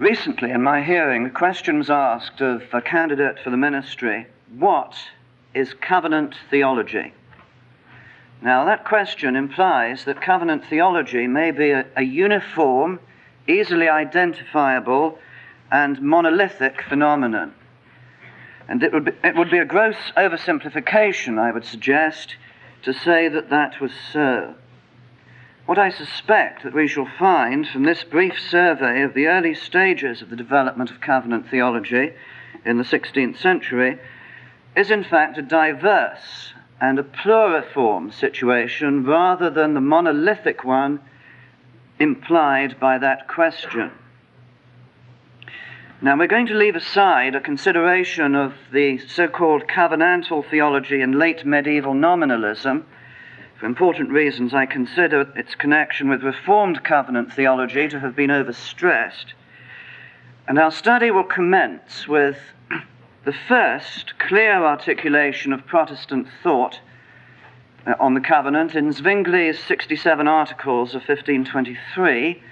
Recently, in my hearing, the question was asked of a candidate for the ministry what is covenant theology? Now, that question implies that covenant theology may be a, a uniform, easily identifiable, and monolithic phenomenon. And it would, be, it would be a gross oversimplification, I would suggest, to say that that was so. What I suspect that we shall find from this brief survey of the early stages of the development of covenant theology in the 16th century is, in fact, a diverse and a pluriform situation rather than the monolithic one implied by that question. Now, we're going to leave aside a consideration of the so called covenantal theology in late medieval nominalism for important reasons, I consider its connection with Reformed covenant theology to have been overstressed. And our study will commence with the first clear articulation of Protestant thought uh, on the covenant in Zwingli's 67 Articles of 1523,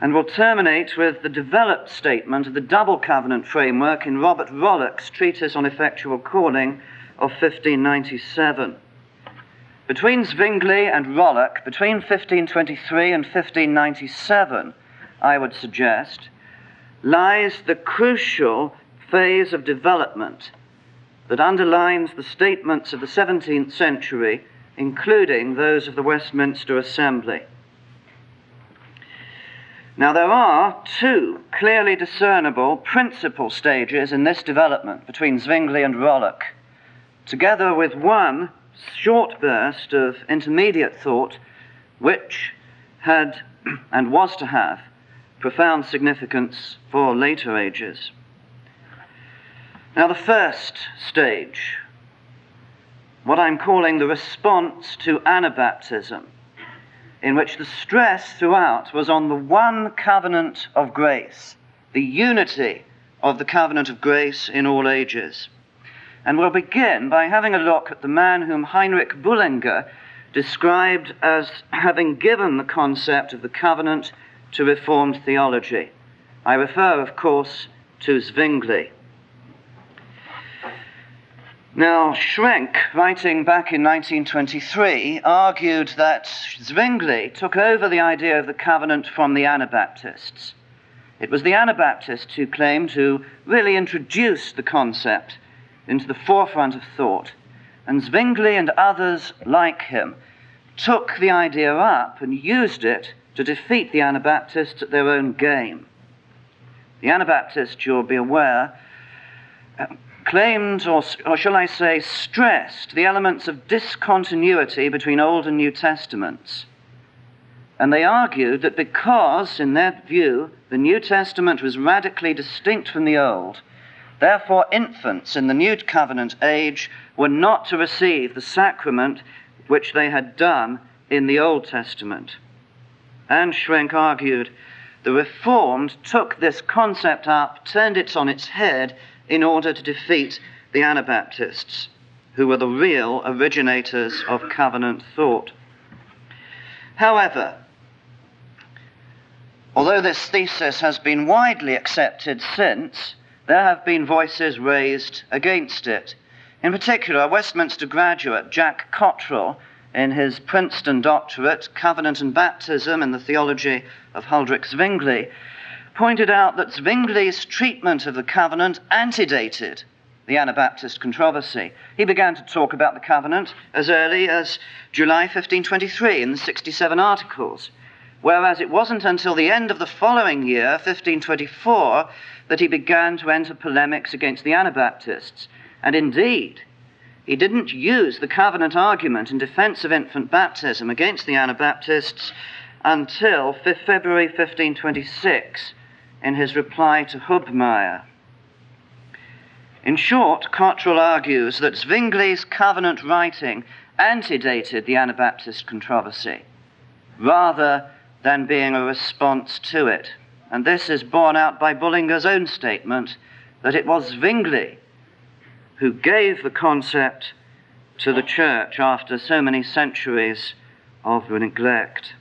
and will terminate with the developed statement of the double covenant framework in Robert Rollock's Treatise on Effectual Calling of 1597. Between Zwingli and Rollock, between 1523 and 1597, I would suggest, lies the crucial phase of development that underlines the statements of the 17th century, including those of the Westminster Assembly. Now, there are two clearly discernible principal stages in this development between Zwingli and Rollock, together with one short burst of intermediate thought which had and was to have profound significance for later ages. Now, the first stage, what I'm calling the response to Anabaptism, in which the stress throughout was on the one covenant of grace, the unity of the covenant of grace in all ages. And we'll begin by having a look at the man whom Heinrich Bullinger described as having given the concept of the covenant to Reformed theology. I refer, of course, to Zwingli. Now, Schrenk, writing back in 1923, argued that Zwingli took over the idea of the covenant from the Anabaptists. It was the Anabaptists who claimed to really introduce the concept into the forefront of thought. And Zwingli and others like him took the idea up and used it to defeat the Anabaptists at their own game. The Anabaptists, you'll be aware, uh, claimed, or, or shall I say, stressed the elements of discontinuity between Old and New Testaments. And they argued that because, in their view, the New Testament was radically distinct from the Old, Therefore, infants in the New Covenant age were not to receive the sacrament which they had done in the Old Testament. And Schrenk argued the Reformed took this concept up, turned it on its head in order to defeat the Anabaptists, who were the real originators of covenant thought. However, although this thesis has been widely accepted since, there have been voices raised against it. In particular, Westminster graduate Jack Cottrell, in his Princeton doctorate, Covenant and Baptism in the Theology of Huldrych Zwingli, pointed out that Zwingli's treatment of the covenant antedated the Anabaptist controversy. He began to talk about the covenant as early as July 1523 in the 67 Articles, whereas it wasn't until the end of the following year, 1524, that he began to enter polemics against the Anabaptists. And indeed, he didn't use the covenant argument in defense of infant baptism against the Anabaptists until February 1526 in his reply to Hubmaier. In short, Cottrell argues that Zwingli's covenant writing antedated the Anabaptist controversy rather than being a response to it. And this is borne out by Bullinger's own statement that it was Zwingli who gave the concept to the church after so many centuries of neglect.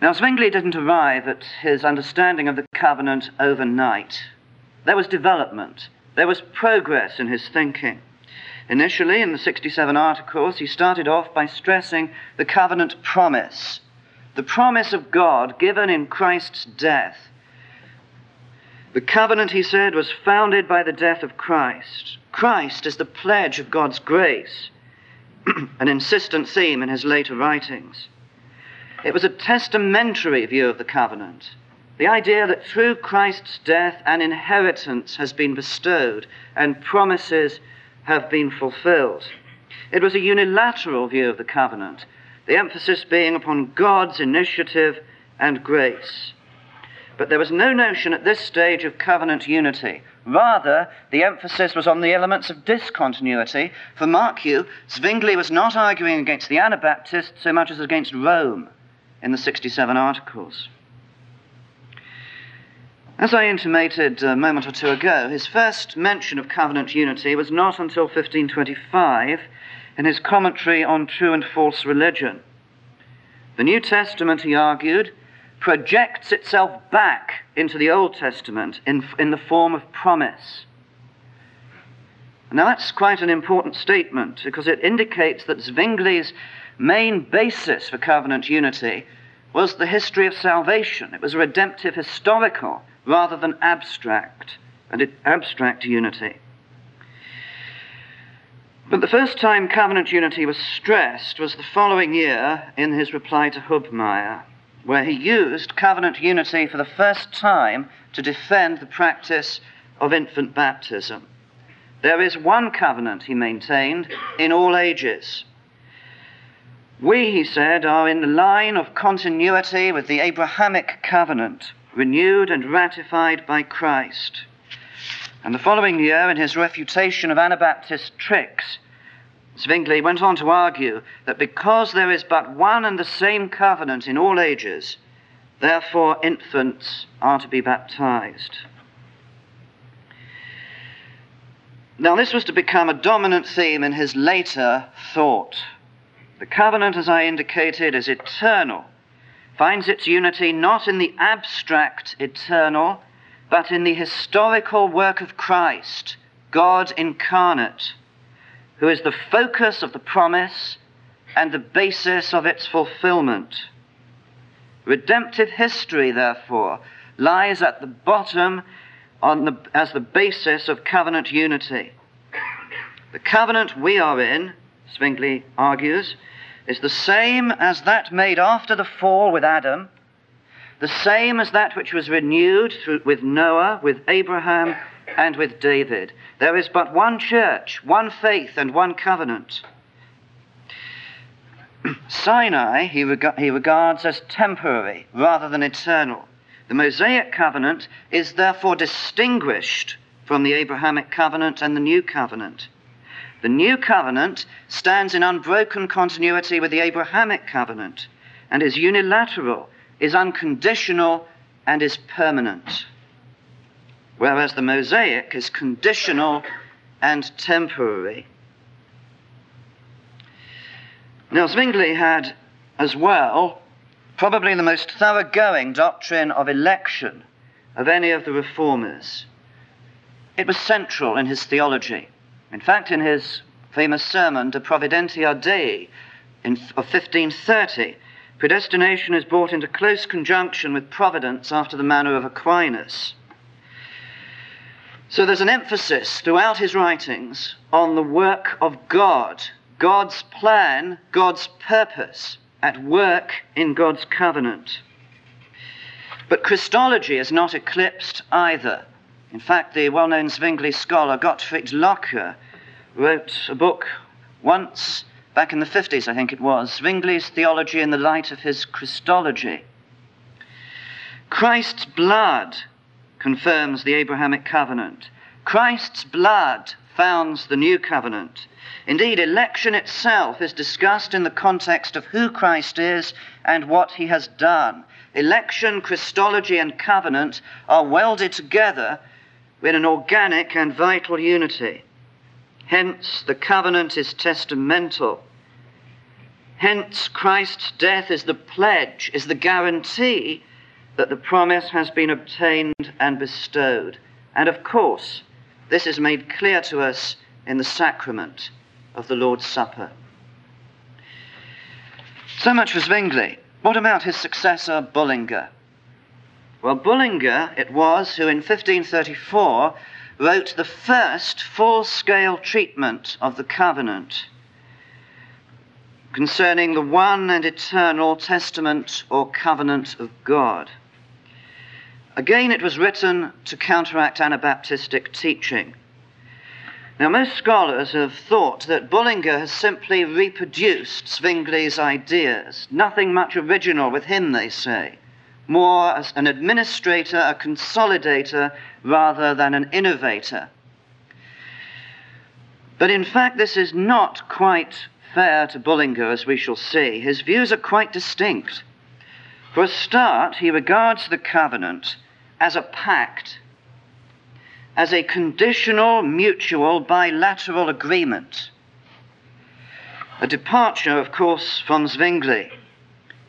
Now, Zwingli didn't arrive at his understanding of the covenant overnight. There was development, there was progress in his thinking. Initially, in the 67 Articles, he started off by stressing the covenant promise, the promise of God given in Christ's death. The covenant, he said, was founded by the death of Christ. Christ is the pledge of God's grace, an insistent theme in his later writings. It was a testamentary view of the covenant. The idea that through Christ's death an inheritance has been bestowed and promises have been fulfilled. It was a unilateral view of the covenant, the emphasis being upon God's initiative and grace. But there was no notion at this stage of covenant unity. Rather, the emphasis was on the elements of discontinuity. For mark you, Zwingli was not arguing against the Anabaptists so much as against Rome in the 67 Articles. As I intimated a moment or two ago, his first mention of covenant unity was not until 1525 in his commentary on true and false religion. The New Testament, he argued, projects itself back into the Old Testament in, in the form of promise. Now, that's quite an important statement because it indicates that Zwingli's main basis for covenant unity was the history of salvation. It was a redemptive historical rather than abstract and abstract unity. But the first time covenant unity was stressed was the following year in his reply to Hubmaier, where he used covenant unity for the first time to defend the practice of infant baptism. There is one covenant, he maintained, in all ages. We, he said, are in the line of continuity with the Abrahamic covenant renewed and ratified by Christ. And the following year, in his refutation of Anabaptist tricks, Zwingli went on to argue that because there is but one and the same covenant in all ages, therefore infants are to be baptized. Now, this was to become a dominant theme in his later thought. The covenant, as I indicated, is eternal finds its unity not in the abstract eternal, but in the historical work of Christ, God incarnate, who is the focus of the promise and the basis of its fulfillment. Redemptive history, therefore, lies at the bottom the, as the basis of covenant unity. The covenant we are in, Zwingli argues, is the same as that made after the fall with Adam, the same as that which was renewed through, with Noah, with Abraham, and with David. There is but one church, one faith, and one covenant. Sinai he, reg- he regards as temporary rather than eternal. The Mosaic covenant is therefore distinguished from the Abrahamic covenant and the new covenant. The new covenant stands in unbroken continuity with the Abrahamic covenant and is unilateral, is unconditional, and is permanent. Whereas the Mosaic is conditional and temporary. Now, Zwingli had as well probably the most thoroughgoing doctrine of election of any of the reformers. It was central in his theology. In fact, in his famous sermon, De Providentia Dei, in, of 1530, predestination is brought into close conjunction with providence after the manner of Aquinas. So there's an emphasis throughout his writings on the work of God, God's plan, God's purpose at work in God's covenant. But Christology is not eclipsed either. In fact, the well known Zwingli scholar Gottfried Locher wrote a book once, back in the 50s, I think it was, Zwingli's Theology in the Light of His Christology. Christ's blood confirms the Abrahamic covenant. Christ's blood founds the new covenant. Indeed, election itself is discussed in the context of who Christ is and what he has done. Election, Christology, and covenant are welded together in an organic and vital unity. Hence, the covenant is testamental. Hence, Christ's death is the pledge, is the guarantee that the promise has been obtained and bestowed. And of course, this is made clear to us in the sacrament of the Lord's Supper. So much for Zwingli. What about his successor, Bullinger? Well, Bullinger it was who in 1534 wrote the first full scale treatment of the covenant concerning the one and eternal testament or covenant of God. Again, it was written to counteract Anabaptistic teaching. Now, most scholars have thought that Bullinger has simply reproduced Zwingli's ideas. Nothing much original with him, they say. More as an administrator, a consolidator, rather than an innovator. But in fact, this is not quite fair to Bullinger, as we shall see. His views are quite distinct. For a start, he regards the covenant as a pact, as a conditional, mutual, bilateral agreement. A departure, of course, from Zwingli.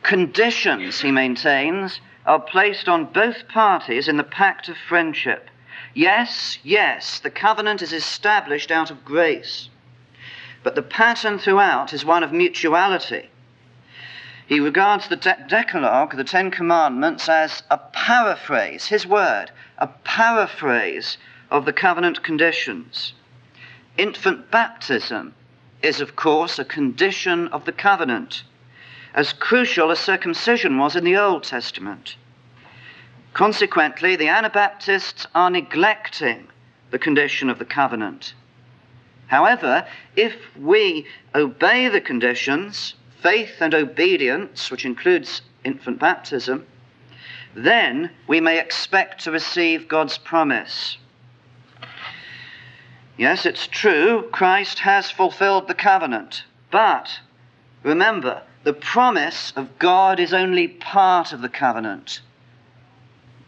Conditions, he maintains, are placed on both parties in the pact of friendship. Yes, yes, the covenant is established out of grace, but the pattern throughout is one of mutuality. He regards the de- Decalogue, the Ten Commandments, as a paraphrase, his word, a paraphrase of the covenant conditions. Infant baptism is, of course, a condition of the covenant as crucial as circumcision was in the Old Testament. Consequently, the Anabaptists are neglecting the condition of the covenant. However, if we obey the conditions, faith and obedience, which includes infant baptism, then we may expect to receive God's promise. Yes, it's true, Christ has fulfilled the covenant, but remember, the promise of God is only part of the covenant.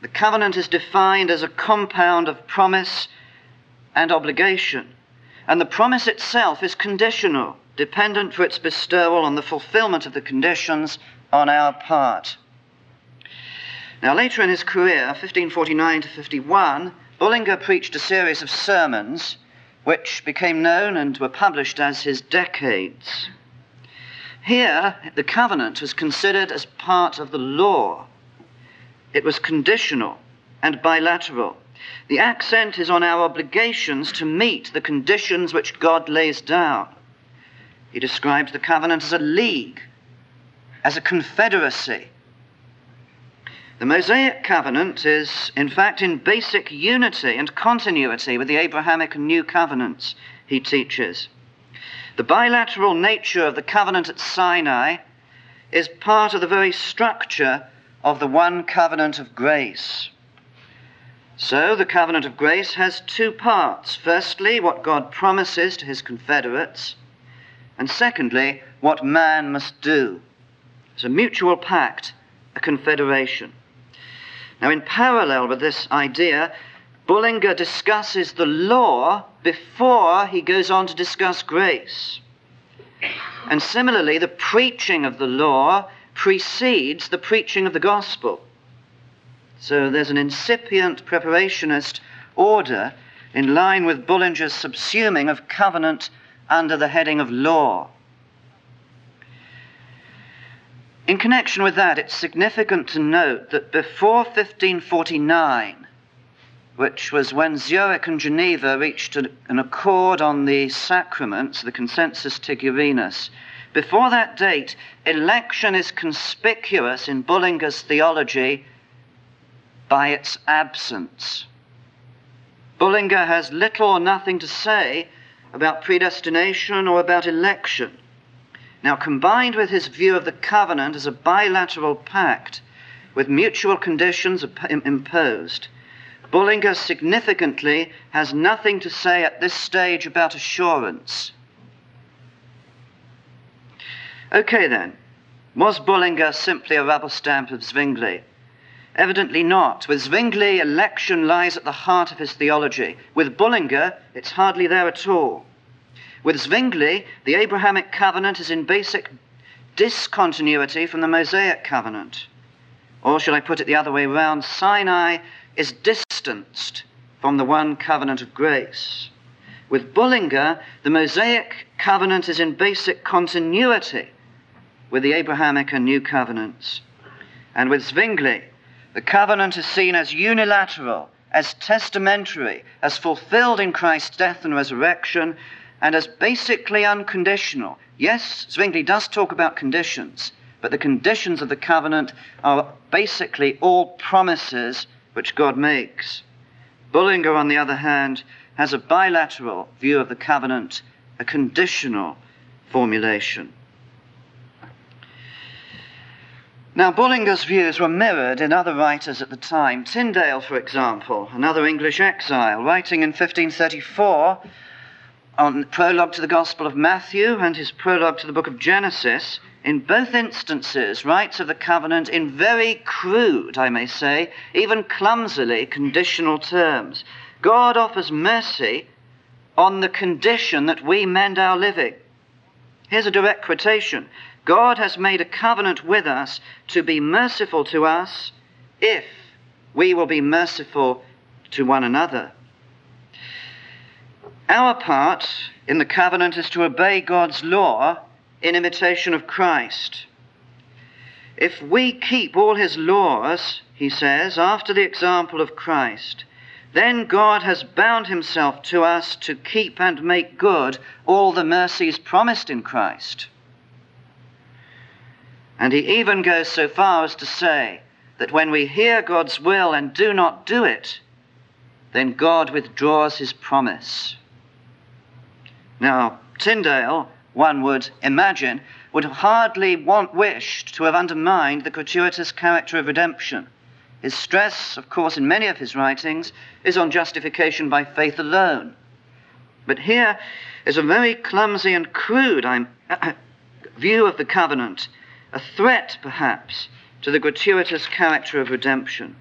The covenant is defined as a compound of promise and obligation, and the promise itself is conditional, dependent for its bestowal on the fulfillment of the conditions on our part. Now, later in his career, 1549 to 51, Bullinger preached a series of sermons which became known and were published as his Decades. Here, the covenant was considered as part of the law. It was conditional and bilateral. The accent is on our obligations to meet the conditions which God lays down. He describes the covenant as a league, as a confederacy. The Mosaic covenant is, in fact, in basic unity and continuity with the Abrahamic and New covenants, he teaches. The bilateral nature of the covenant at Sinai is part of the very structure of the one covenant of grace. So, the covenant of grace has two parts. Firstly, what God promises to his confederates, and secondly, what man must do. It's a mutual pact, a confederation. Now, in parallel with this idea, Bullinger discusses the law before he goes on to discuss grace. And similarly, the preaching of the law precedes the preaching of the gospel. So there's an incipient preparationist order in line with Bullinger's subsuming of covenant under the heading of law. In connection with that, it's significant to note that before 1549, which was when Zurich and Geneva reached an accord on the sacraments, the consensus Tigurinus. Before that date, election is conspicuous in Bullinger's theology by its absence. Bullinger has little or nothing to say about predestination or about election. Now, combined with his view of the covenant as a bilateral pact with mutual conditions imposed, Bullinger significantly has nothing to say at this stage about assurance. Okay, then. Was Bullinger simply a rubber stamp of Zwingli? Evidently not. With Zwingli, election lies at the heart of his theology. With Bullinger, it's hardly there at all. With Zwingli, the Abrahamic covenant is in basic discontinuity from the Mosaic covenant. Or should I put it the other way round? Sinai is distanced from the one covenant of grace. With Bullinger, the Mosaic covenant is in basic continuity with the Abrahamic and New Covenants. And with Zwingli, the covenant is seen as unilateral, as testamentary, as fulfilled in Christ's death and resurrection, and as basically unconditional. Yes, Zwingli does talk about conditions, but the conditions of the covenant are basically all promises which God makes. Bullinger, on the other hand, has a bilateral view of the covenant, a conditional formulation. Now, Bullinger's views were mirrored in other writers at the time. Tyndale, for example, another English exile, writing in 1534 on prologue to the Gospel of Matthew and his prologue to the book of Genesis, in both instances, writes of the covenant in very crude, I may say, even clumsily conditional terms. God offers mercy on the condition that we mend our living. Here's a direct quotation God has made a covenant with us to be merciful to us if we will be merciful to one another. Our part in the covenant is to obey God's law in imitation of Christ. If we keep all his laws, he says, after the example of Christ, then God has bound himself to us to keep and make good all the mercies promised in Christ. And he even goes so far as to say that when we hear God's will and do not do it, then God withdraws his promise. Now, Tyndale, one would imagine, would hardly want wished to have undermined the gratuitous character of redemption. His stress, of course, in many of his writings, is on justification by faith alone. But here is a very clumsy and crude view of the covenant a threat, perhaps, to the gratuitous character of redemption.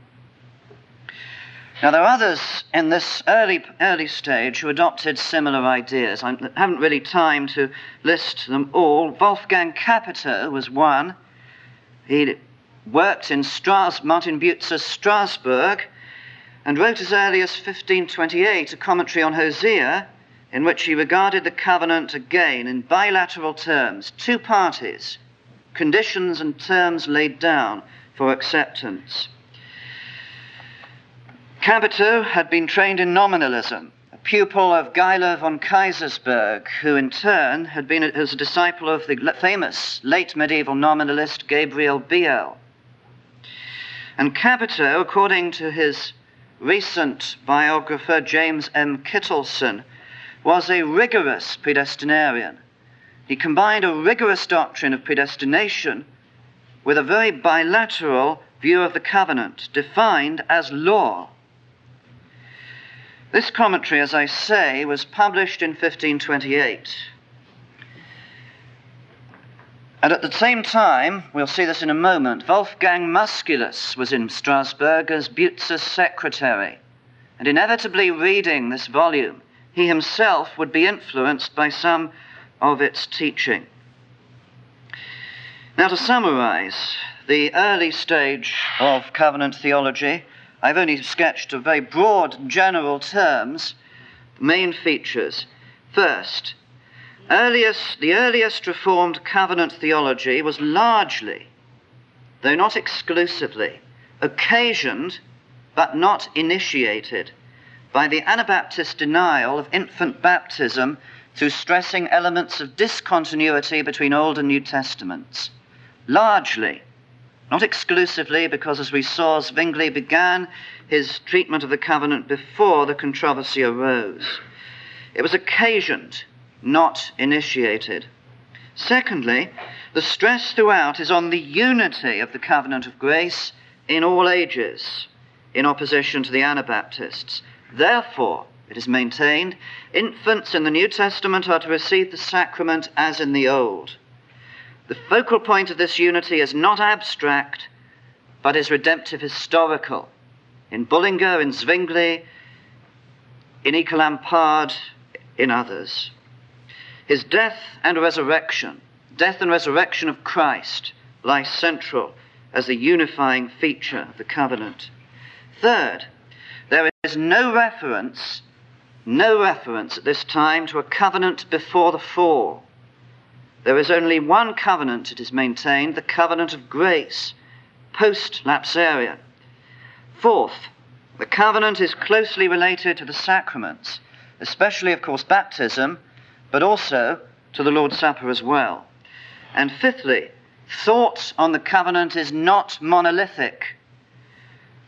Now, there are others in this early, early stage who adopted similar ideas. I haven't really time to list them all. Wolfgang Capito was one. He worked in Stras- Martin Butzer's Strasbourg and wrote as early as 1528 a commentary on Hosea in which he regarded the covenant again in bilateral terms, two parties conditions and terms laid down for acceptance. Capito had been trained in nominalism, a pupil of Geiler von Kaisersberg, who in turn had been a, a disciple of the famous late medieval nominalist Gabriel Biel. And Capito, according to his recent biographer James M. Kittelson, was a rigorous predestinarian he combined a rigorous doctrine of predestination with a very bilateral view of the covenant, defined as law. This commentary, as I say, was published in 1528. And at the same time, we'll see this in a moment, Wolfgang Musculus was in Strasbourg as Butzer's secretary. And inevitably reading this volume, he himself would be influenced by some of its teaching. Now, to summarize the early stage of covenant theology, I've only sketched a very broad, general terms, the main features. First, earliest, the earliest Reformed covenant theology was largely, though not exclusively, occasioned but not initiated by the Anabaptist denial of infant baptism through stressing elements of discontinuity between Old and New Testaments. Largely, not exclusively, because as we saw, Zwingli began his treatment of the covenant before the controversy arose. It was occasioned not initiated. Secondly, the stress throughout is on the unity of the covenant of grace in all ages, in opposition to the Anabaptists. Therefore, it is maintained, infants in the New Testament are to receive the sacrament as in the Old. The focal point of this unity is not abstract, but is redemptive historical. In Bullinger, in Zwingli, in Lampard, in others. His death and resurrection, death and resurrection of Christ, lie central as the unifying feature of the covenant. Third, there is no reference, no reference at this time to a covenant before the fall. There is only one covenant, it is maintained, the covenant of grace, post lapsarian. Fourth, the covenant is closely related to the sacraments, especially, of course, baptism, but also to the Lord's Supper as well. And fifthly, thought on the covenant is not monolithic.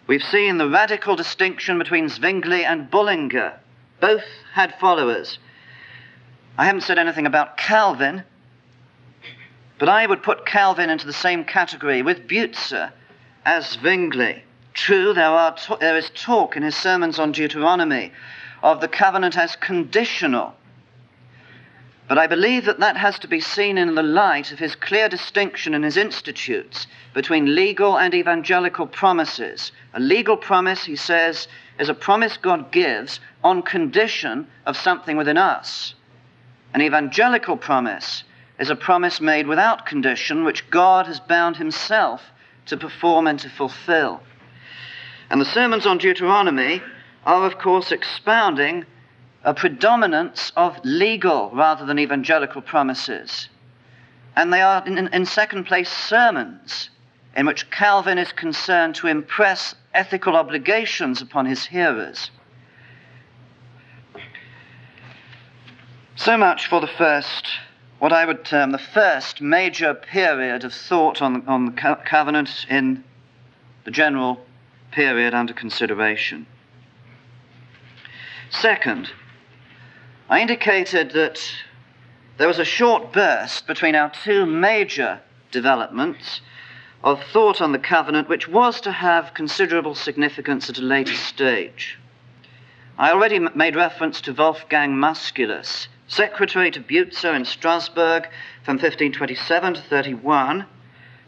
We've seen the radical distinction between Zwingli and Bullinger. Both had followers. I haven't said anything about Calvin, but I would put Calvin into the same category with Butzer as Zwingli. True, there, are there is talk in his sermons on Deuteronomy of the covenant as conditional. But I believe that that has to be seen in the light of his clear distinction in his institutes between legal and evangelical promises. A legal promise, he says, is a promise God gives on condition of something within us. An evangelical promise is a promise made without condition, which God has bound himself to perform and to fulfill. And the sermons on Deuteronomy are, of course, expounding a predominance of legal rather than evangelical promises. And they are, in, in, second place, sermons in which Calvin is concerned to impress ethical obligations upon his hearers. So much for the first, what I would term the first major period of thought on, on the covenant in the general period under consideration. Second, I indicated that there was a short burst between our two major developments of thought on the covenant, which was to have considerable significance at a later stage. I already made reference to Wolfgang Musculus, secretary to Butzer in Strasbourg from 1527 to 31,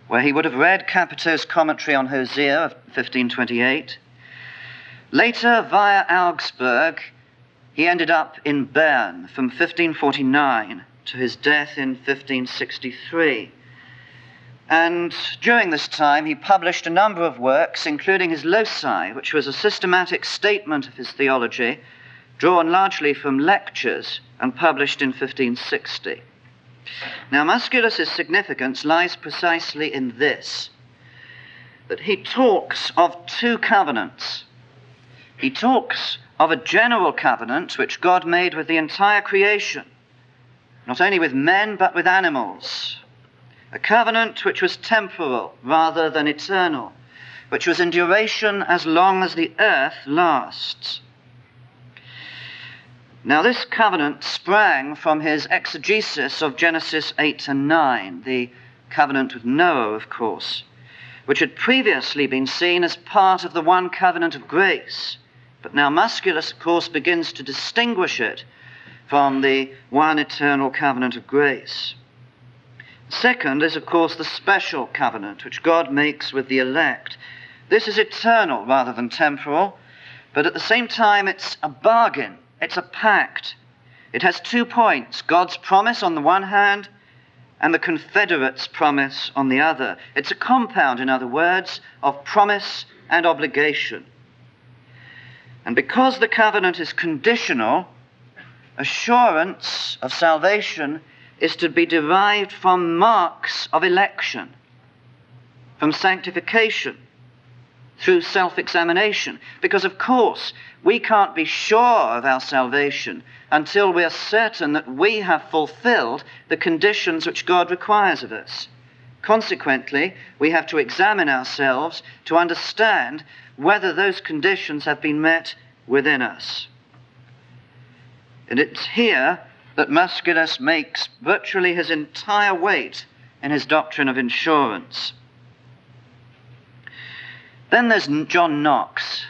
where he would have read Capito's commentary on Hosea of 1528. Later, via Augsburg, he ended up in Bern from 1549 to his death in 1563. And during this time, he published a number of works, including his Loci, which was a systematic statement of his theology, drawn largely from lectures and published in 1560. Now, Musculus's significance lies precisely in this that he talks of two covenants. He talks of a general covenant which God made with the entire creation, not only with men but with animals. A covenant which was temporal rather than eternal, which was in duration as long as the earth lasts. Now, this covenant sprang from his exegesis of Genesis 8 and 9, the covenant with Noah, of course, which had previously been seen as part of the one covenant of grace. But now Musculus, of course, begins to distinguish it from the one eternal covenant of grace. Second is, of course, the special covenant which God makes with the elect. This is eternal rather than temporal, but at the same time, it's a bargain it's a pact. It has two points God's promise on the one hand, and the Confederate's promise on the other. It's a compound, in other words, of promise and obligation. And because the covenant is conditional, assurance of salvation is to be derived from marks of election, from sanctification, through self examination. Because, of course, we can't be sure of our salvation until we are certain that we have fulfilled the conditions which God requires of us. Consequently, we have to examine ourselves to understand whether those conditions have been met within us. And it's here that Musculus makes virtually his entire weight in his doctrine of assurance. Then there's John Knox.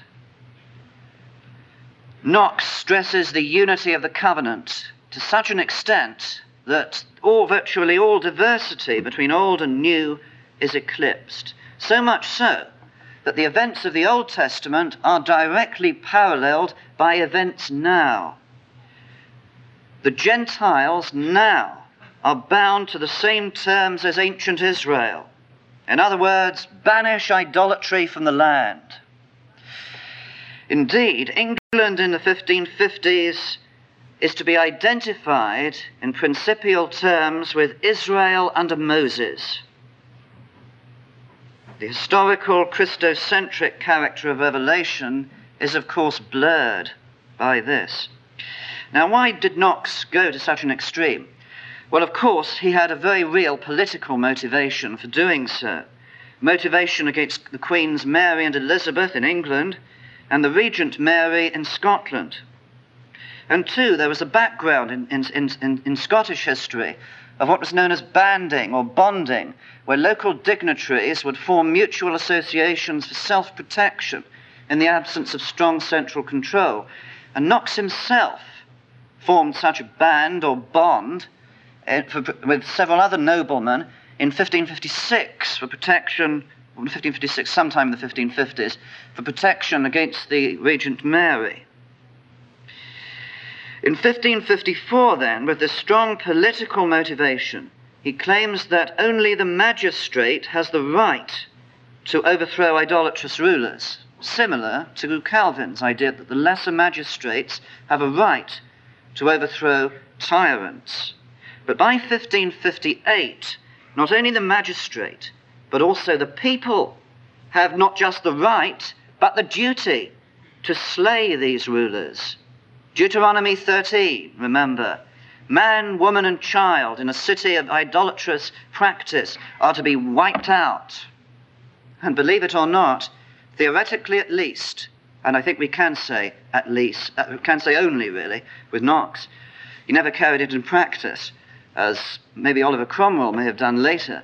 Knox stresses the unity of the covenant to such an extent that all, virtually all diversity between old and new is eclipsed. So much so that the events of the Old Testament are directly paralleled by events now. The Gentiles now are bound to the same terms as ancient Israel. In other words, banish idolatry from the land. Indeed, England in the 1550s is to be identified in principial terms with Israel under Moses. The historical Christocentric character of Revelation is, of course, blurred by this. Now, why did Knox go to such an extreme? Well, of course, he had a very real political motivation for doing so. Motivation against the Queens Mary and Elizabeth in England and the Regent Mary in Scotland. And two, there was a background in, in, in, in Scottish history of what was known as banding or bonding, where local dignitaries would form mutual associations for self protection in the absence of strong central control. And Knox himself formed such a band or bond uh, for, with several other noblemen in 1556 for protection, 1556, sometime in the 1550s, for protection against the Regent Mary. In 1554, then, with this strong political motivation, he claims that only the magistrate has the right to overthrow idolatrous rulers, similar to Calvin's idea that the lesser magistrates have a right to overthrow tyrants. But by 1558, not only the magistrate, but also the people have not just the right, but the duty to slay these rulers Deuteronomy 13, remember. Man, woman, and child in a city of idolatrous practice are to be wiped out. And believe it or not, theoretically at least, and I think we can say at least, uh, can say only really, with Knox, he never carried it in practice, as maybe Oliver Cromwell may have done later.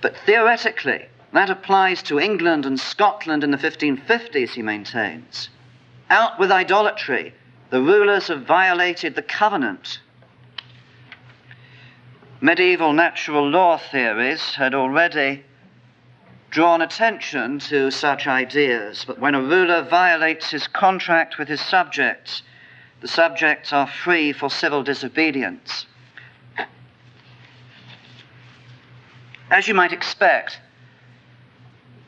But theoretically, that applies to England and Scotland in the 1550s, he maintains. Out with idolatry, the rulers have violated the covenant. Medieval natural law theories had already drawn attention to such ideas, but when a ruler violates his contract with his subjects, the subjects are free for civil disobedience. As you might expect,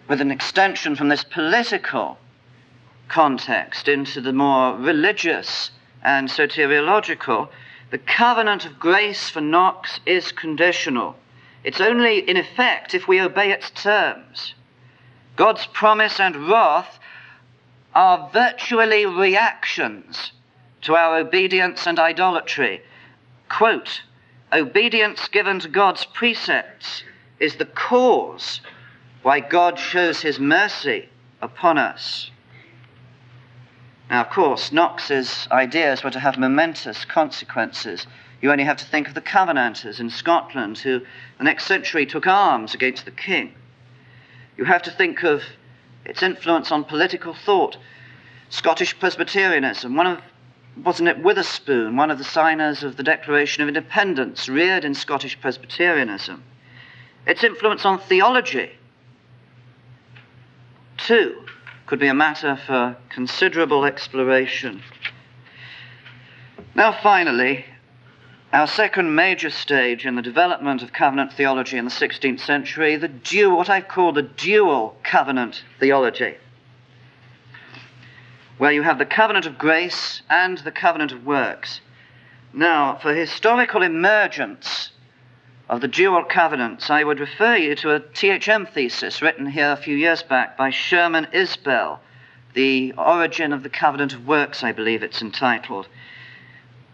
with an extension from this political context into the more religious and soteriological, the covenant of grace for Knox is conditional. It's only in effect if we obey its terms. God's promise and wrath are virtually reactions to our obedience and idolatry. Quote, obedience given to God's precepts is the cause why God shows his mercy upon us. Now, of course, Knox's ideas were to have momentous consequences. You only have to think of the Covenanters in Scotland, who the next century took arms against the king. You have to think of its influence on political thought. Scottish Presbyterianism, one of, wasn't it Witherspoon, one of the signers of the Declaration of Independence, reared in Scottish Presbyterianism. Its influence on theology. Two, could be a matter for considerable exploration. Now, finally, our second major stage in the development of covenant theology in the 16th century, the dual, what I call the dual covenant theology, where you have the covenant of grace and the covenant of works. Now, for historical emergence of the dual covenants, I would refer you to a THM thesis written here a few years back by Sherman Isbell, The Origin of the Covenant of Works, I believe it's entitled.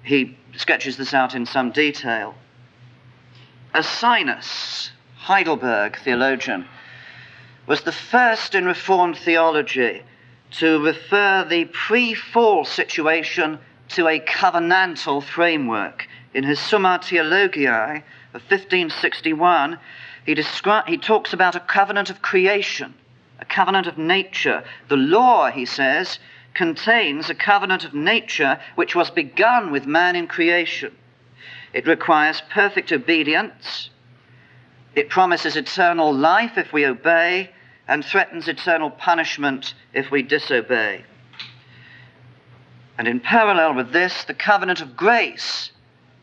He sketches this out in some detail. Ursinus, Heidelberg theologian, was the first in Reformed theology to refer the pre fall situation to a covenantal framework in his Summa Theologiae of 1561, he, descri- he talks about a covenant of creation, a covenant of nature. The law, he says, contains a covenant of nature which was begun with man in creation. It requires perfect obedience. It promises eternal life if we obey and threatens eternal punishment if we disobey. And in parallel with this, the covenant of grace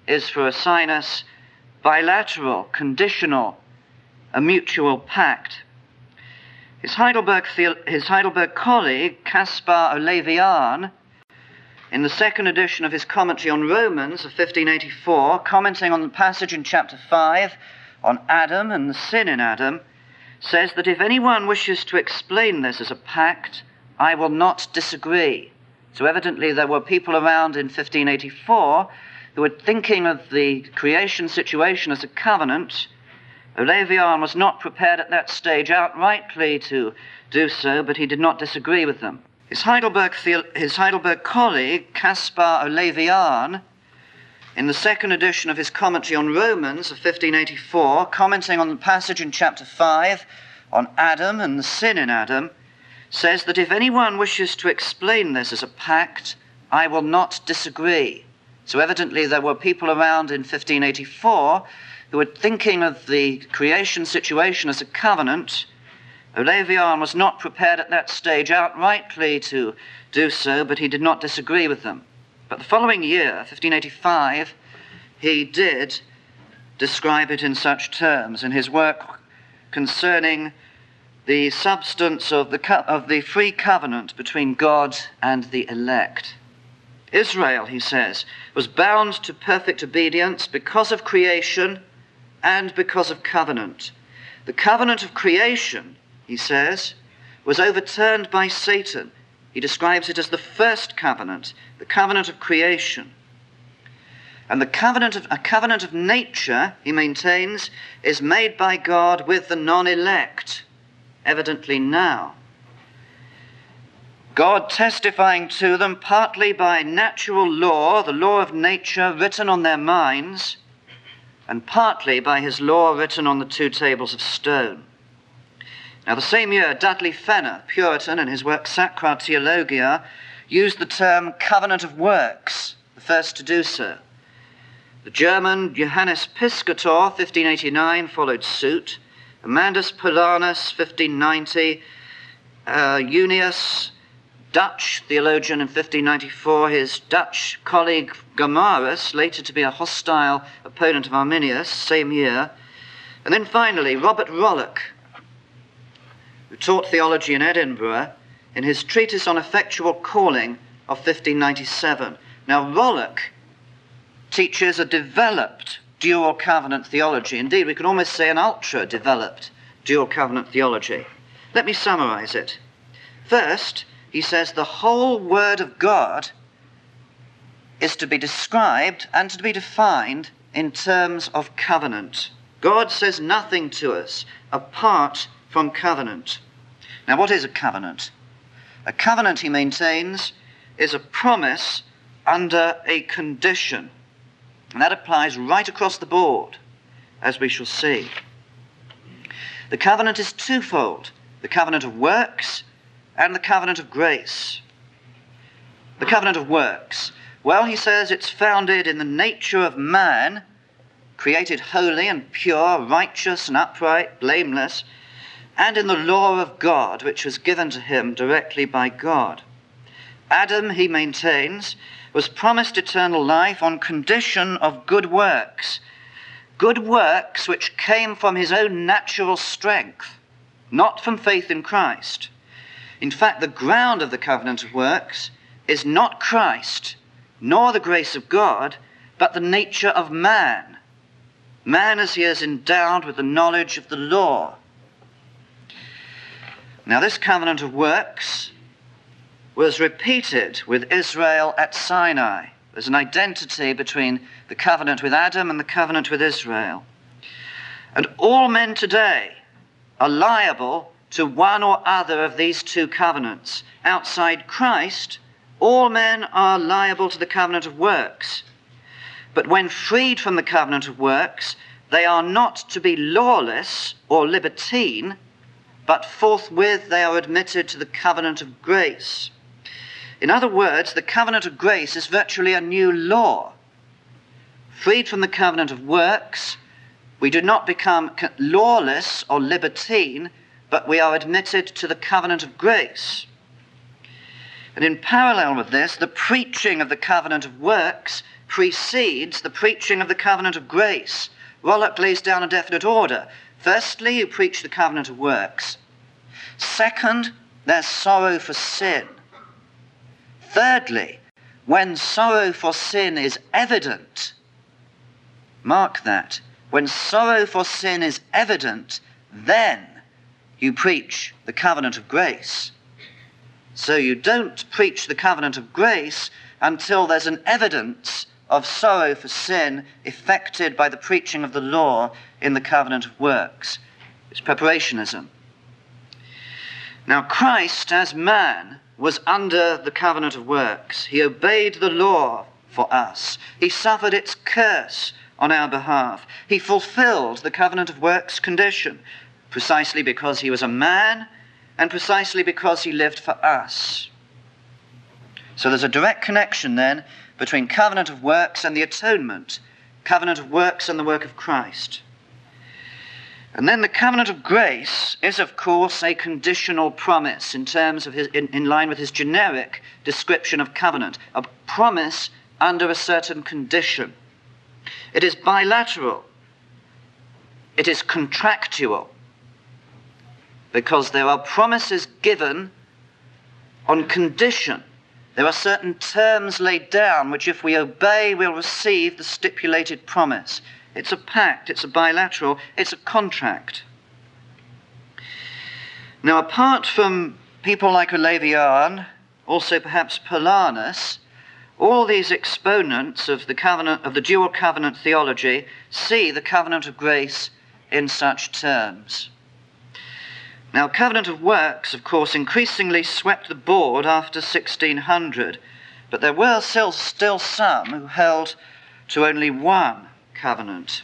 is for Ursinus bilateral, conditional, a mutual pact. His Heidelberg, his Heidelberg colleague, Caspar Olevian, in the second edition of his commentary on Romans of 1584, commenting on the passage in chapter 5 on Adam and the sin in Adam, says that if anyone wishes to explain this as a pact, I will not disagree. So evidently there were people around in 1584 who were thinking of the creation situation as a covenant Olevian was not prepared at that stage outrightly to do so, but he did not disagree with them. His Heidelberg, his Heidelberg colleague, Caspar Olevian, in the second edition of his commentary on Romans of 1584, commenting on the passage in chapter 5 on Adam and the sin in Adam, says that if anyone wishes to explain this as a pact, I will not disagree. So evidently there were people around in 1584 who were thinking of the creation situation as a covenant. Olevian was not prepared at that stage outrightly to do so, but he did not disagree with them. But the following year, 1585, he did describe it in such terms in his work concerning the substance of the, of the free covenant between God and the elect. Israel, he says, was bound to perfect obedience because of creation and because of covenant. The covenant of creation, he says, was overturned by Satan. He describes it as the first covenant, the covenant of creation. And the covenant of, a covenant of nature, he maintains, is made by God with the non elect, evidently now. God testifying to them partly by natural law, the law of nature written on their minds, and partly by his law written on the two tables of stone. Now, the same year, Dudley Fenner, Puritan, in his work Sacra Theologia, used the term covenant of works, the first to do so. The German Johannes Piscator, 1589, followed suit. Amandus Polanus, 1590. Uh, Junius Dutch theologian in 1594, his Dutch colleague Gomarus, later to be a hostile opponent of Arminius, same year. And then finally, Robert Rollock, who taught theology in Edinburgh, in his treatise on effectual calling of 1597. Now, Rollock teaches a developed dual covenant theology. Indeed, we could almost say an ultra developed dual covenant theology. Let me summarize it. First, he says the whole Word of God is to be described and to be defined in terms of covenant. God says nothing to us apart from covenant. Now, what is a covenant? A covenant, he maintains, is a promise under a condition. And that applies right across the board, as we shall see. The covenant is twofold the covenant of works and the covenant of grace. The covenant of works. Well, he says it's founded in the nature of man, created holy and pure, righteous and upright, blameless, and in the law of God, which was given to him directly by God. Adam, he maintains, was promised eternal life on condition of good works. Good works which came from his own natural strength, not from faith in Christ. In fact, the ground of the covenant of works is not Christ, nor the grace of God, but the nature of man. Man as he is endowed with the knowledge of the law. Now, this covenant of works was repeated with Israel at Sinai. There's an identity between the covenant with Adam and the covenant with Israel. And all men today are liable to one or other of these two covenants. Outside Christ, all men are liable to the covenant of works. But when freed from the covenant of works, they are not to be lawless or libertine, but forthwith they are admitted to the covenant of grace. In other words, the covenant of grace is virtually a new law. Freed from the covenant of works, we do not become lawless or libertine, but we are admitted to the covenant of grace. And in parallel with this, the preaching of the covenant of works precedes the preaching of the covenant of grace. Rollock lays down a definite order. Firstly, you preach the covenant of works. Second, there's sorrow for sin. Thirdly, when sorrow for sin is evident, mark that, when sorrow for sin is evident, then you preach the covenant of grace. So you don't preach the covenant of grace until there's an evidence of sorrow for sin effected by the preaching of the law in the covenant of works. It's preparationism. Now, Christ, as man, was under the covenant of works. He obeyed the law for us, he suffered its curse on our behalf. He fulfilled the covenant of works condition precisely because he was a man and precisely because he lived for us. So there's a direct connection then between covenant of works and the atonement, covenant of works and the work of Christ. And then the covenant of grace is, of course, a conditional promise in terms of his, in, in line with his generic description of covenant, a promise under a certain condition. It is bilateral. It is contractual because there are promises given on condition. There are certain terms laid down which, if we obey, we'll receive the stipulated promise. It's a pact, it's a bilateral, it's a contract. Now, apart from people like Olevian, also perhaps Polanus, all these exponents of the covenant of the dual covenant theology see the covenant of grace in such terms. Now, covenant of works, of course, increasingly swept the board after 1600, but there were still, still some who held to only one covenant.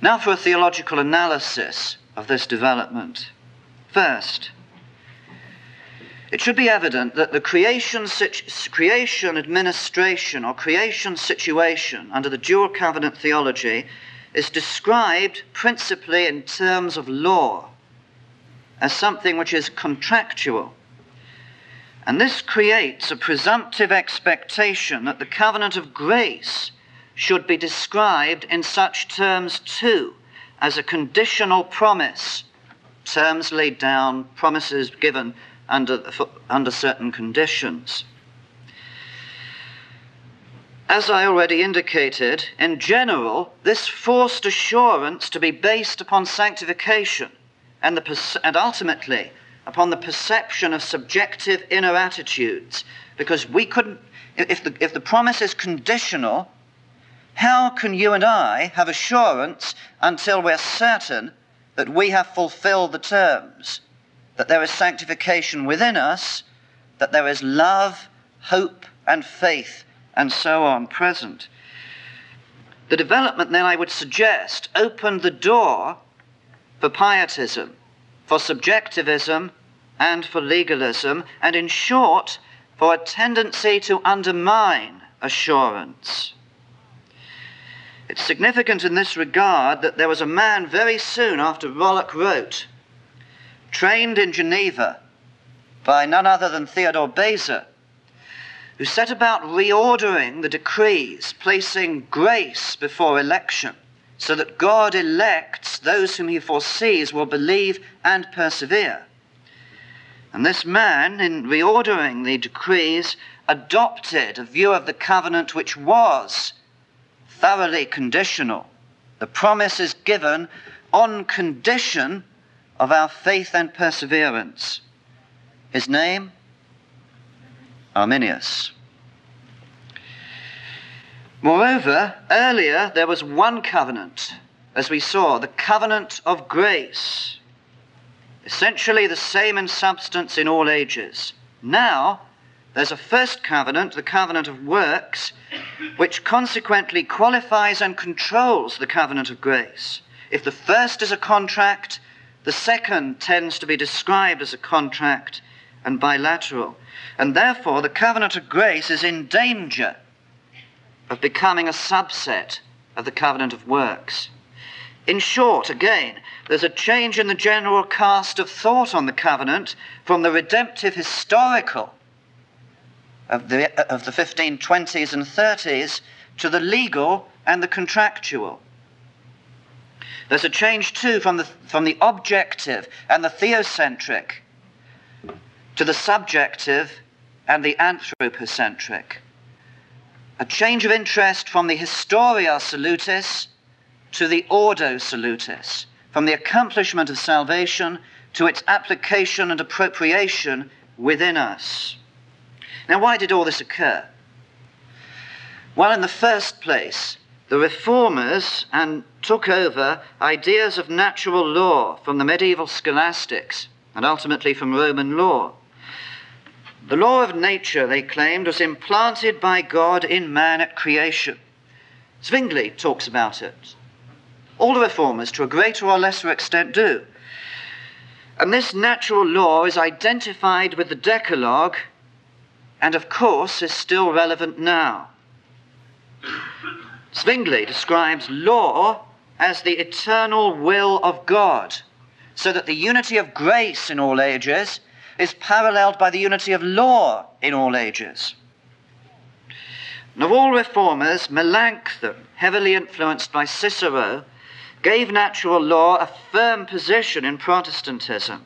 Now, for a theological analysis of this development. First, it should be evident that the creation, creation administration or creation situation under the dual covenant theology is described principally in terms of law as something which is contractual. And this creates a presumptive expectation that the covenant of grace should be described in such terms too, as a conditional promise, terms laid down, promises given under, under certain conditions. As I already indicated, in general, this forced assurance to be based upon sanctification and, the, and ultimately upon the perception of subjective inner attitudes. Because we couldn't, if the, if the promise is conditional, how can you and I have assurance until we're certain that we have fulfilled the terms? That there is sanctification within us, that there is love, hope, and faith and so on present. The development, then, I would suggest, opened the door for pietism, for subjectivism, and for legalism, and in short, for a tendency to undermine assurance. It's significant in this regard that there was a man very soon after Rollock wrote, trained in Geneva by none other than Theodore Beza, who set about reordering the decrees, placing grace before election, so that God elects those whom he foresees will believe and persevere. And this man, in reordering the decrees, adopted a view of the covenant which was thoroughly conditional. The promise is given on condition of our faith and perseverance. His name? Arminius. Moreover, earlier there was one covenant, as we saw, the covenant of grace, essentially the same in substance in all ages. Now, There's a first covenant, the covenant of works, which consequently qualifies and controls the covenant of grace. If the first is a contract, the second tends to be described as a contract and bilateral. And therefore, the covenant of grace is in danger of becoming a subset of the covenant of works. In short, again, there's a change in the general cast of thought on the covenant from the redemptive historical of the, of the 1520s and 30s to the legal and the contractual. There's a change, too, from the, from the objective and the theocentric to the subjective and the anthropocentric. A change of interest from the historia salutis to the ordo salutis, from the accomplishment of salvation to its application and appropriation within us. Now, why did all this occur? Well, in the first place, the reformers and took over ideas of natural law from the medieval scholastics and ultimately from Roman law. The law of nature, they claimed, was implanted by God in man at creation. Zwingli talks about it. All the reformers, to a greater or lesser extent, do. And this natural law is identified with the Decalogue and, of course, is still relevant now. Zwingli describes law as the eternal will of God, so that the unity of grace in all ages is paralleled by the unity of law in all ages. And of all reformers, Melanchthon, heavily influenced by Cicero, gave natural law a firm position in Protestantism.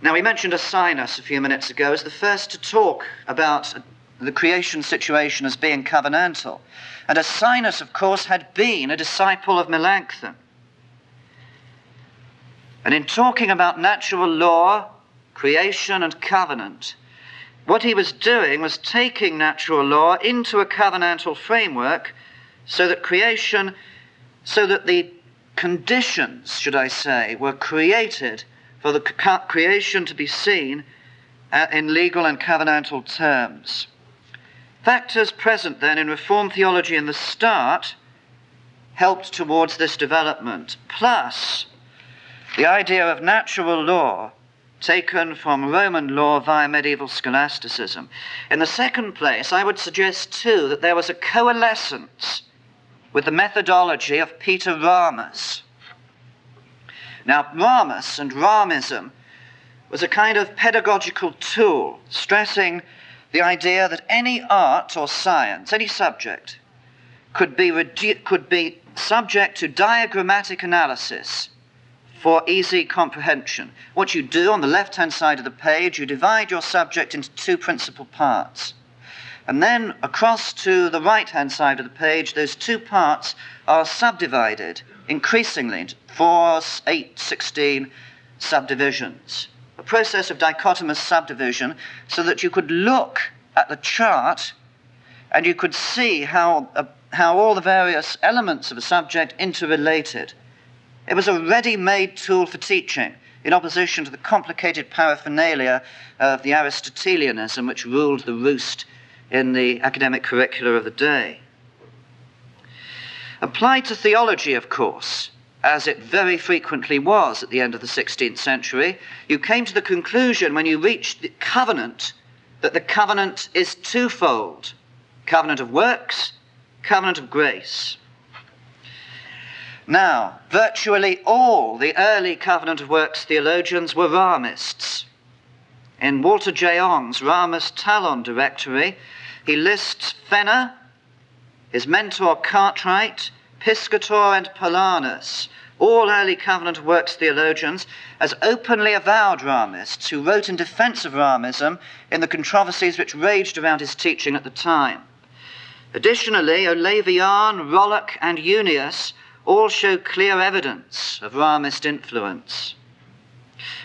Now, we mentioned Ursinus a few minutes ago as the first to talk about the creation situation as being covenantal. And Ursinus, of course, had been a disciple of Melanchthon. And in talking about natural law, creation, and covenant, what he was doing was taking natural law into a covenantal framework so that creation, so that the conditions, should I say, were created for the creation to be seen uh, in legal and covenantal terms. Factors present then in Reformed theology in the start helped towards this development, plus the idea of natural law taken from Roman law via medieval scholasticism. In the second place, I would suggest too that there was a coalescence with the methodology of Peter Ramus. Now, Ramus and Ramism was a kind of pedagogical tool stressing the idea that any art or science, any subject, could be, could be subject to diagrammatic analysis for easy comprehension. What you do on the left hand side of the page, you divide your subject into two principal parts. And then across to the right hand side of the page, those two parts are subdivided increasingly into 4, 8, 16 subdivisions. A process of dichotomous subdivision so that you could look at the chart and you could see how, uh, how all the various elements of a subject interrelated. It was a ready made tool for teaching, in opposition to the complicated paraphernalia of the Aristotelianism which ruled the roost in the academic curricula of the day. Applied to theology, of course, as it very frequently was at the end of the 16th century, you came to the conclusion when you reached the covenant that the covenant is twofold covenant of works, covenant of grace. Now, virtually all the early covenant of works theologians were Ramists. In Walter J. Ong's Ramist Talon directory, he lists Fenner, his mentor Cartwright, Piscator, and Polanus, all early covenant works theologians, as openly avowed Ramists who wrote in defense of Ramism in the controversies which raged around his teaching at the time. Additionally, Olevian, Rollock, and Junius all show clear evidence of Ramist influence.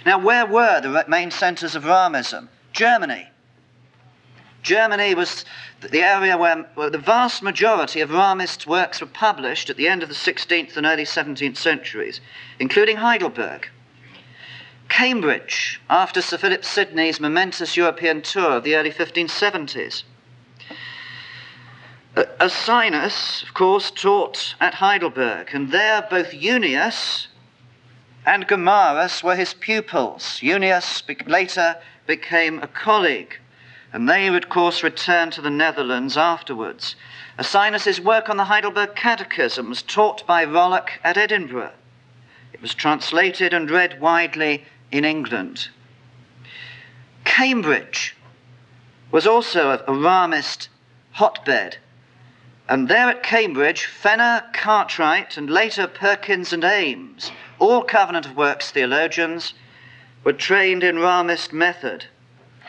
Now, where were the main centers of Ramism? Germany. Germany was the area where, where, the vast majority of Ramist works were published at the end of the 16th and early 17th centuries, including Heidelberg. Cambridge, after Sir Philip Sidney's momentous European tour of the early 1570s. Ursinus, of course, taught at Heidelberg, and there both Junius and Gomarus were his pupils. Junius later became a colleague, and they, of course, returned to the Netherlands afterwards. Ursinus's work on the Heidelberg Catechism was taught by Rollock at Edinburgh. It was translated and read widely in England. Cambridge was also a Ramist hotbed. And there at Cambridge, Fenner, Cartwright, and later Perkins and Ames, all Covenant of Works theologians, were trained in Ramist method,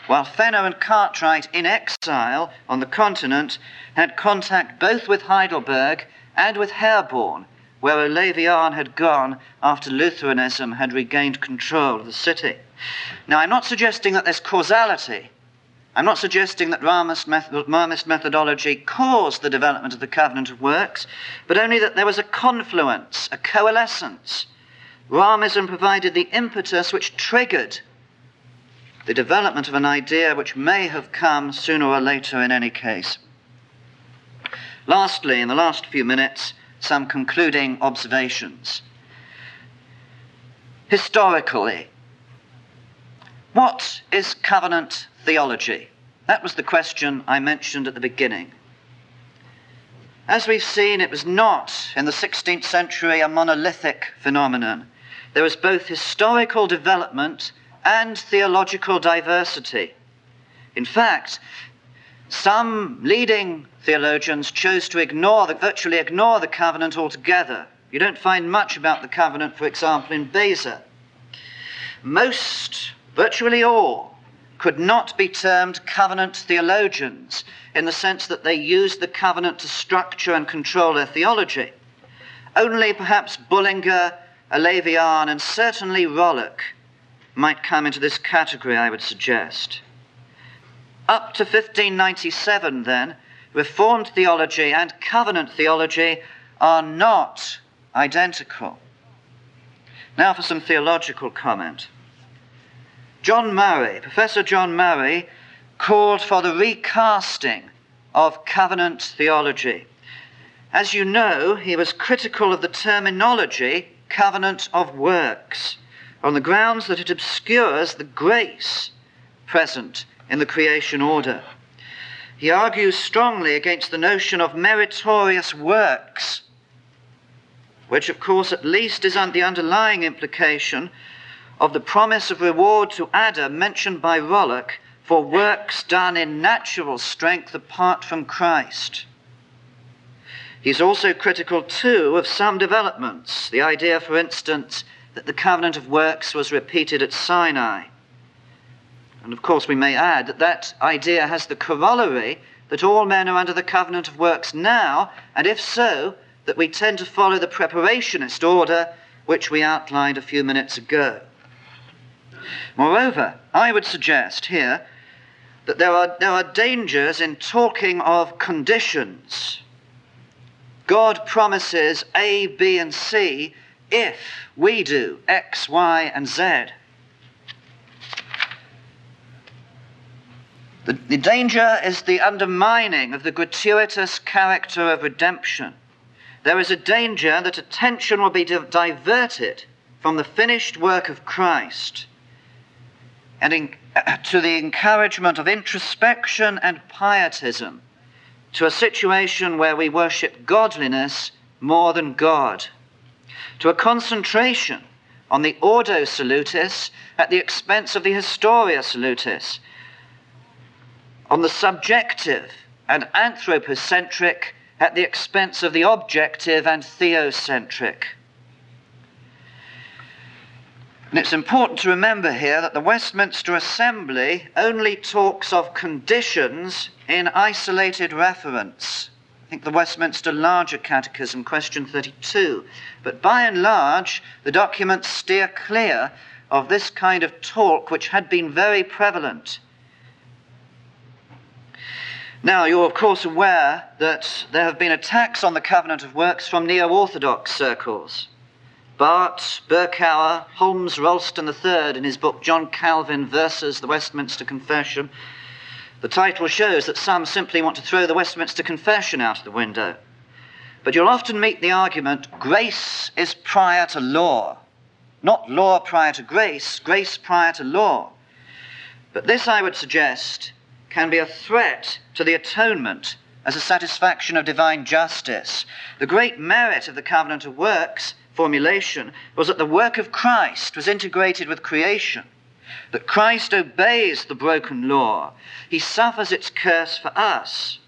while Fenner and Cartwright, in exile on the continent, had contact both with Heidelberg and with Herborn, where Olevian had gone after Lutheranism had regained control of the city. Now, I'm not suggesting that there's causality I'm not suggesting that Ramist, method, methodology caused the development of the covenant of works, but only that there was a confluence, a coalescence. Ramism provided the impetus which triggered the development of an idea which may have come sooner or later in any case. Lastly, in the last few minutes, some concluding observations. Historically, what is covenant theology? That was the question I mentioned at the beginning. As we've seen, it was not in the 16th century a monolithic phenomenon. There was both historical development and theological diversity. In fact, some leading theologians chose to ignore the, virtually ignore the covenant altogether. You don't find much about the covenant, for example, in Beza. Most virtually all, could not be termed covenant theologians in the sense that they used the covenant to structure and control their theology. Only perhaps Bullinger, Olevian, and certainly Rollock might come into this category, I would suggest. Up to 1597, then, Reformed theology and covenant theology are not identical. Now for some theological comment. John Murray, Professor John Murray, called for the recasting of covenant theology. As you know, he was critical of the terminology covenant of works on the grounds that it obscures the grace present in the creation order. He argues strongly against the notion of meritorious works, which, of course, at least is the underlying implication of the promise of reward to Adam mentioned by Rollock for works done in natural strength apart from Christ. He's also critical, too, of some developments. The idea, for instance, that the covenant of works was repeated at Sinai. And of course, we may add that that idea has the corollary that all men are under the covenant of works now, and if so, that we tend to follow the preparationist order which we outlined a few minutes ago. Moreover, I would suggest here that there are, there are dangers in talking of conditions. God promises A, B, and C if we do X, Y, and Z. The, the danger is the undermining of the gratuitous character of redemption. There is a danger that attention will be diverted from the finished work of Christ and in, to the encouragement of introspection and pietism, to a situation where we worship godliness more than God, to a concentration on the ordo salutis at the expense of the historia salutis, on the subjective and anthropocentric at the expense of the objective and theocentric. And it's important to remember here that the Westminster Assembly only talks of conditions in isolated reference. I think the Westminster Larger Catechism, question 32. But by and large, the documents steer clear of this kind of talk which had been very prevalent. Now, you're of course aware that there have been attacks on the covenant of works from neo Orthodox circles. Barth, Berkouwer, Holmes Rolston III, in his book John Calvin versus the Westminster Confession, the title shows that some simply want to throw the Westminster Confession out of the window. But you'll often meet the argument grace is prior to law. Not law prior to grace, grace prior to law. But this, I would suggest, can be a threat to the atonement as a satisfaction of divine justice. The great merit of the covenant of works formulation was that the work of Christ was integrated with creation, that Christ obeys the broken law, he suffers its curse for us.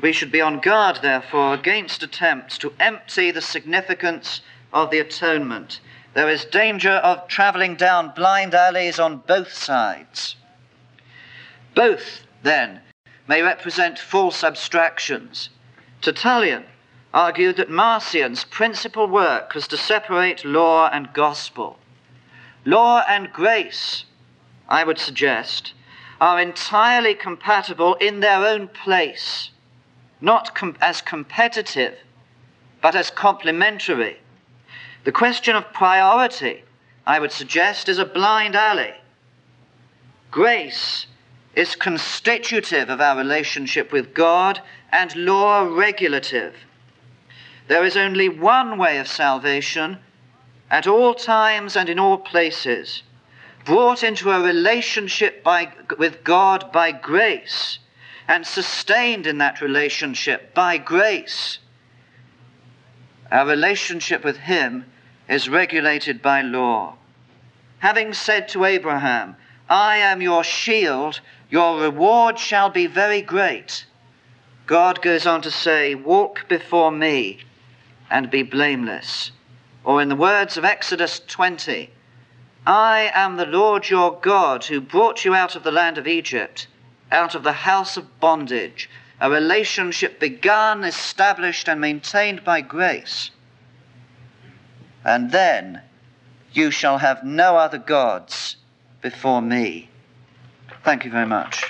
We should be on guard, therefore, against attempts to empty the significance of the atonement. There is danger of traveling down blind alleys on both sides. Both, then, may represent false abstractions. Tertullian argued that Marcion's principal work was to separate law and gospel. Law and grace, I would suggest, are entirely compatible in their own place, not com- as competitive, but as complementary. The question of priority, I would suggest, is a blind alley. Grace is constitutive of our relationship with God and law regulative. There is only one way of salvation at all times and in all places, brought into a relationship by, with God by grace and sustained in that relationship by grace. Our relationship with Him is regulated by law. Having said to Abraham, I am your shield your reward shall be very great. God goes on to say, Walk before me and be blameless. Or in the words of Exodus 20, I am the Lord your God who brought you out of the land of Egypt, out of the house of bondage, a relationship begun, established, and maintained by grace. And then you shall have no other gods before me. Thank you very much.